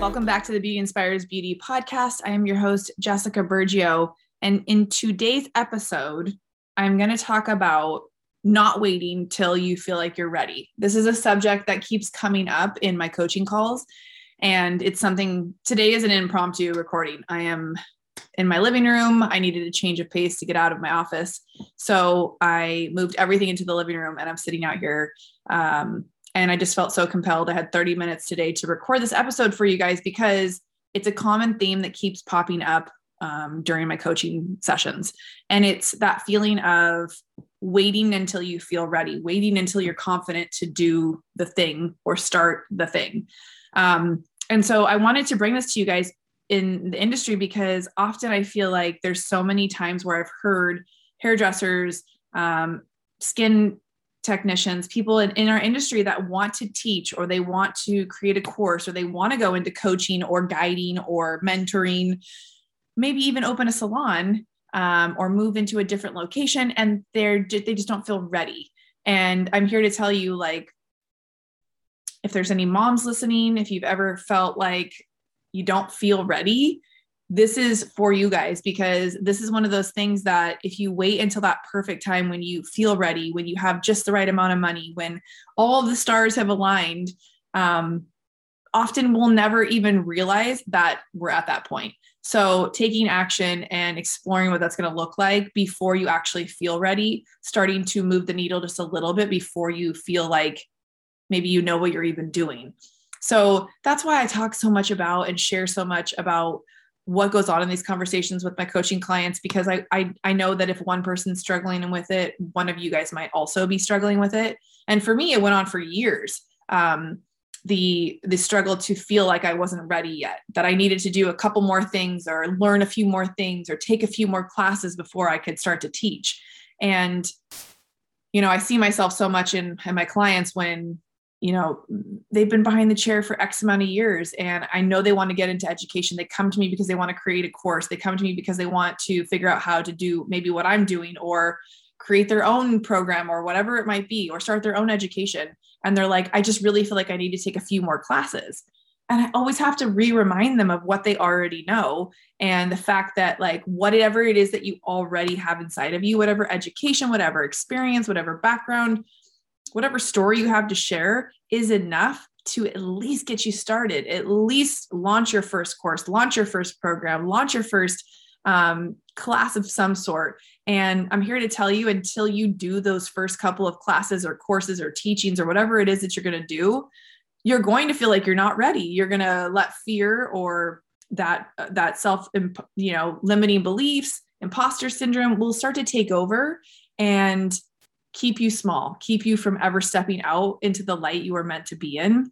Welcome back to the Beauty Inspires Beauty podcast. I am your host, Jessica Burgio. And in today's episode, I'm going to talk about not waiting till you feel like you're ready. This is a subject that keeps coming up in my coaching calls. And it's something today is an impromptu recording. I am in my living room. I needed a change of pace to get out of my office. So I moved everything into the living room and I'm sitting out here. Um, and I just felt so compelled. I had 30 minutes today to record this episode for you guys because it's a common theme that keeps popping up um, during my coaching sessions. And it's that feeling of waiting until you feel ready, waiting until you're confident to do the thing or start the thing. Um, and so I wanted to bring this to you guys in the industry because often I feel like there's so many times where I've heard hairdressers, um, skin technicians, people in, in our industry that want to teach or they want to create a course or they want to go into coaching or guiding or mentoring, maybe even open a salon um, or move into a different location and they're they just don't feel ready. And I'm here to tell you like if there's any moms listening, if you've ever felt like you don't feel ready, this is for you guys because this is one of those things that if you wait until that perfect time when you feel ready, when you have just the right amount of money, when all the stars have aligned, um, often we'll never even realize that we're at that point. So, taking action and exploring what that's going to look like before you actually feel ready, starting to move the needle just a little bit before you feel like maybe you know what you're even doing. So, that's why I talk so much about and share so much about what goes on in these conversations with my coaching clients because I, I I know that if one person's struggling with it, one of you guys might also be struggling with it. And for me, it went on for years. Um, the the struggle to feel like I wasn't ready yet, that I needed to do a couple more things or learn a few more things or take a few more classes before I could start to teach. And you know, I see myself so much in, in my clients when you know they've been behind the chair for x amount of years and i know they want to get into education. They come to me because they want to create a course. They come to me because they want to figure out how to do maybe what i'm doing or create their own program or whatever it might be or start their own education. And they're like i just really feel like i need to take a few more classes. And i always have to re-remind them of what they already know and the fact that like whatever it is that you already have inside of you whatever education whatever experience whatever background whatever story you have to share is enough to at least get you started, at least launch your first course, launch your first program, launch your first um, class of some sort. And I'm here to tell you until you do those first couple of classes or courses or teachings or whatever it is that you're going to do, you're going to feel like you're not ready. You're going to let fear or that that self you know limiting beliefs imposter syndrome will start to take over and keep you small, keep you from ever stepping out into the light you are meant to be in.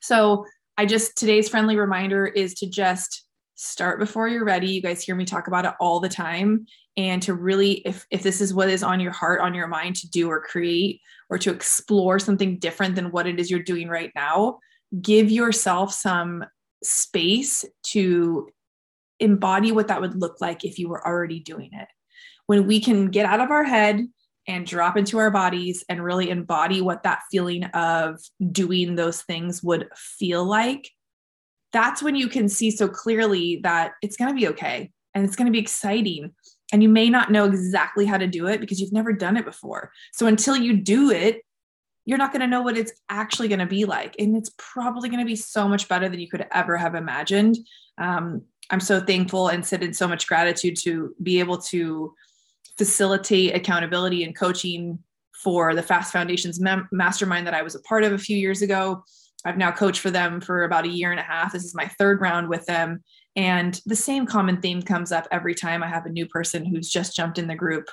So, I just today's friendly reminder is to just start before you're ready. You guys hear me talk about it all the time. And to really, if, if this is what is on your heart, on your mind to do or create, or to explore something different than what it is you're doing right now, give yourself some space to embody what that would look like if you were already doing it. When we can get out of our head, and drop into our bodies and really embody what that feeling of doing those things would feel like, that's when you can see so clearly that it's going to be okay and it's going to be exciting. And you may not know exactly how to do it because you've never done it before. So until you do it, you're not going to know what it's actually going to be like. And it's probably going to be so much better than you could ever have imagined. Um, I'm so thankful and sit in so much gratitude to be able to facilitate accountability and coaching for the Fast Foundations mem- mastermind that I was a part of a few years ago. I've now coached for them for about a year and a half. This is my third round with them. And the same common theme comes up every time I have a new person who's just jumped in the group.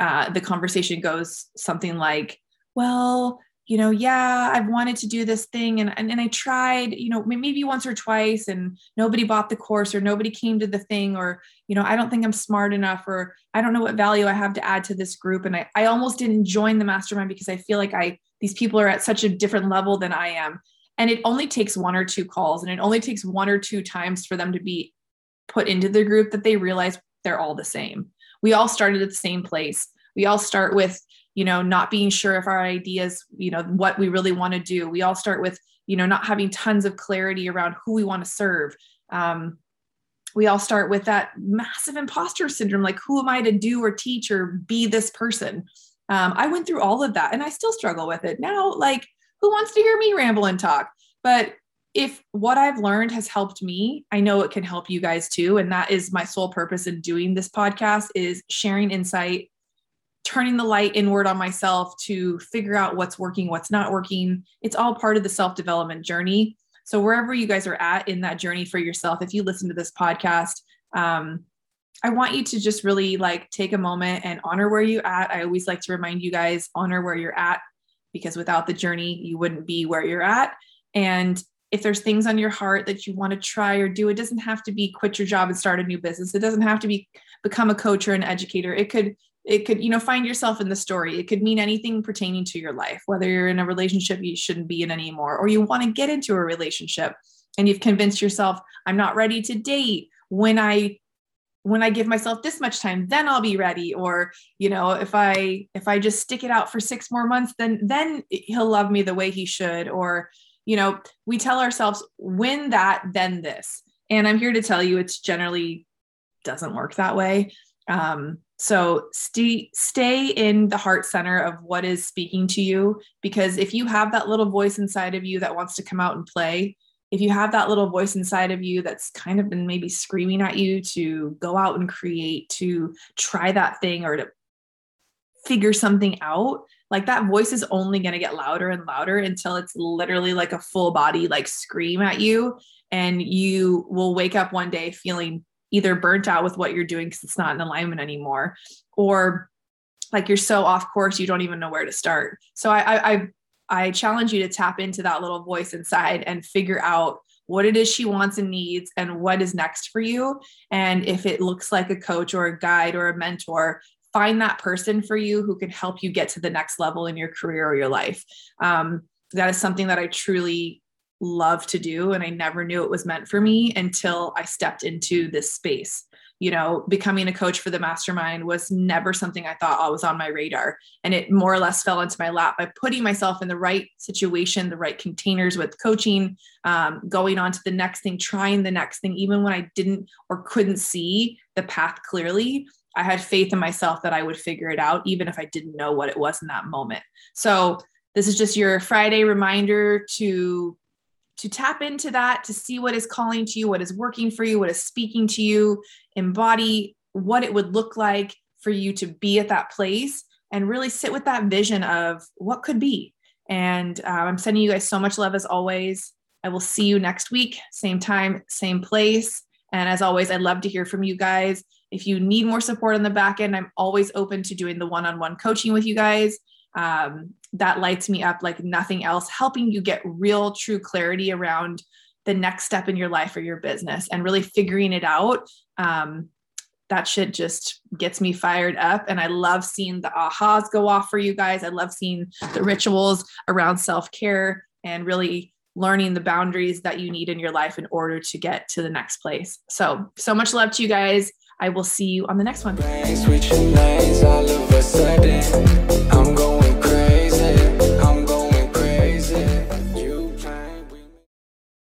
Uh, the conversation goes something like, Well, you know, yeah, I've wanted to do this thing and, and, and I tried, you know, maybe once or twice and nobody bought the course or nobody came to the thing or, you know, I don't think I'm smart enough or I don't know what value I have to add to this group. And I, I almost didn't join the mastermind because I feel like I, these people are at such a different level than I am. And it only takes one or two calls and it only takes one or two times for them to be put into the group that they realize they're all the same. We all started at the same place We all start with, you know, not being sure if our ideas, you know, what we really want to do. We all start with, you know, not having tons of clarity around who we want to serve. Um, we all start with that massive imposter syndrome like, who am I to do or teach or be this person? Um, I went through all of that and I still struggle with it. Now, like, who wants to hear me ramble and talk? But if what I've learned has helped me, I know it can help you guys too. And that is my sole purpose in doing this podcast is sharing insight, turning the light inward on myself to figure out what's working, what's not working. It's all part of the self-development journey. So wherever you guys are at in that journey for yourself, if you listen to this podcast, um, I want you to just really like take a moment and honor where you at. I always like to remind you guys honor where you're at because without the journey, you wouldn't be where you're at. And if there's things on your heart that you want to try or do, it doesn't have to be quit your job and start a new business. It doesn't have to be become a coach or an educator. It could it could you know find yourself in the story. It could mean anything pertaining to your life whether you're in a relationship you shouldn't be in anymore or you want to get into a relationship and you've convinced yourself i'm not ready to date when i when i give myself this much time then i'll be ready or you know if i if i just stick it out for 6 more months then then he'll love me the way he should or you know we tell ourselves when that then this. And i'm here to tell you it's generally doesn't work that way. Um, so stay stay in the heart center of what is speaking to you because if you have that little voice inside of you that wants to come out and play, if you have that little voice inside of you that's kind of been maybe screaming at you to go out and create, to try that thing or to figure something out, like that voice is only going to get louder and louder until it's literally like a full body like scream at you and you will wake up one day feeling either burnt out with what you're doing because it's not in alignment anymore or like you're so off course you don't even know where to start. So I, I i challenge you to tap into that little voice inside and figure out what it is she wants and needs and what is next for you. And if it looks like a coach or a guide or a mentor find that person for you who can help you get to the next level in your career or your life. Um, that is something that i truly love to do and I never knew it was meant for me until I stepped into this space. You know, becoming a coach for the mastermind was never something I thought I was on my radar. And it more or less fell into my lap by putting myself in the right situation, the right containers with coaching, um, going on to the next thing, trying the next thing, even when I didn't or couldn't see the path clearly. I had faith in myself that I would figure it out, even if I didn't know what it was in that moment. So, this is just your Friday reminder to to tap into that, to see what is calling to you, what is working for you, what is speaking to you, embody what it would look like for you to be at that place and really sit with that vision of what could be. And um, I'm sending you guys so much love as always. I will see you next week, same time, same place. And as always, I'd love to hear from you guys. If you need more support on the back end, I'm always open to doing the one on one coaching with you guys um, that lights me up like nothing else, helping you get real, true clarity around the next step in your life or your business and really figuring it out. Um, that shit just gets me fired up. And I love seeing the ahas go off for you guys. I love seeing the rituals around self care and really learning the boundaries that you need in your life in order to get to the next place. So, so much love to you guys. I will see you on the next one.